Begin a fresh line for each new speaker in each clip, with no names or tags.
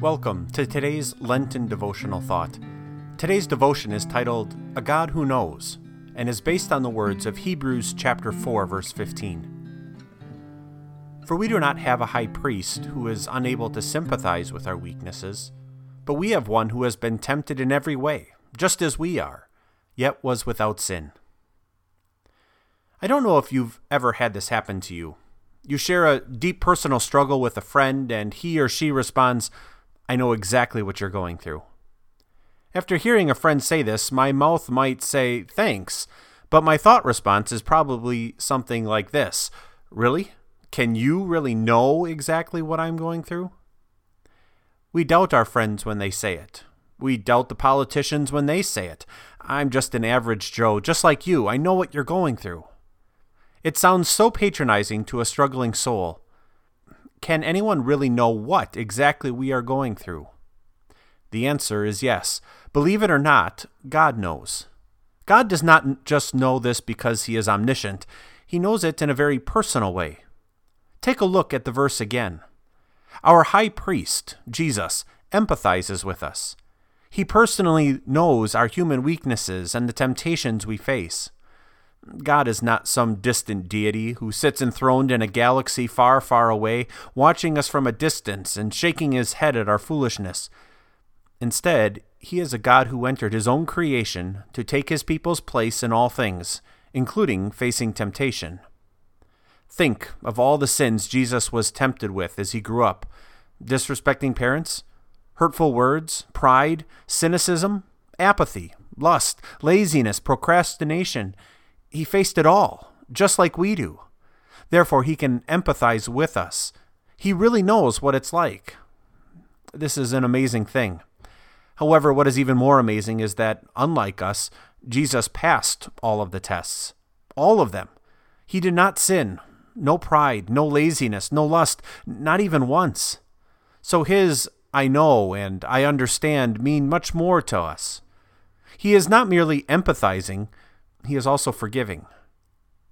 Welcome to today's Lenten devotional thought. Today's devotion is titled A God Who Knows and is based on the words of Hebrews chapter 4 verse 15. For we do not have a high priest who is unable to sympathize with our weaknesses, but we have one who has been tempted in every way, just as we are, yet was without sin. I don't know if you've ever had this happen to you. You share a deep personal struggle with a friend, and he or she responds, I know exactly what you're going through. After hearing a friend say this, my mouth might say, Thanks, but my thought response is probably something like this Really? Can you really know exactly what I'm going through? We doubt our friends when they say it. We doubt the politicians when they say it. I'm just an average Joe, just like you. I know what you're going through. It sounds so patronizing to a struggling soul. Can anyone really know what exactly we are going through? The answer is yes. Believe it or not, God knows. God does not just know this because he is omniscient, he knows it in a very personal way. Take a look at the verse again. Our high priest, Jesus, empathizes with us. He personally knows our human weaknesses and the temptations we face. God is not some distant deity who sits enthroned in a galaxy far, far away, watching us from a distance and shaking his head at our foolishness. Instead, he is a God who entered his own creation to take his people's place in all things, including facing temptation. Think of all the sins Jesus was tempted with as he grew up disrespecting parents, hurtful words, pride, cynicism, apathy, lust, laziness, procrastination he faced it all, just like we do. Therefore, he can empathize with us. He really knows what it's like. This is an amazing thing. However, what is even more amazing is that, unlike us, Jesus passed all of the tests. All of them. He did not sin. No pride, no laziness, no lust, not even once. So his I know and I understand mean much more to us. He is not merely empathizing, he is also forgiving.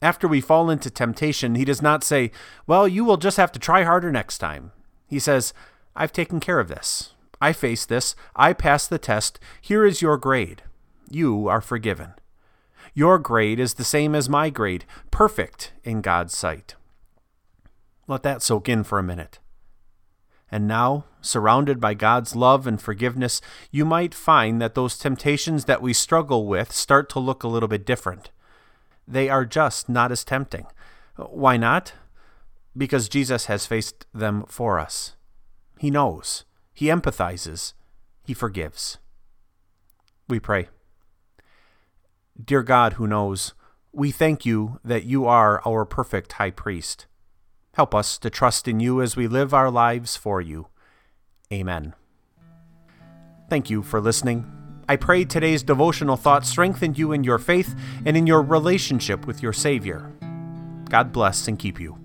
After we fall into temptation, he does not say, Well, you will just have to try harder next time. He says, I've taken care of this. I faced this. I passed the test. Here is your grade. You are forgiven. Your grade is the same as my grade, perfect in God's sight. Let that soak in for a minute. And now, surrounded by God's love and forgiveness, you might find that those temptations that we struggle with start to look a little bit different. They are just not as tempting. Why not? Because Jesus has faced them for us. He knows, He empathizes, He forgives. We pray. Dear God who knows, we thank you that you are our perfect high priest. Help us to trust in you as we live our lives for you. Amen. Thank you for listening. I pray today's devotional thought strengthened you in your faith and in your relationship with your Savior. God bless and keep you.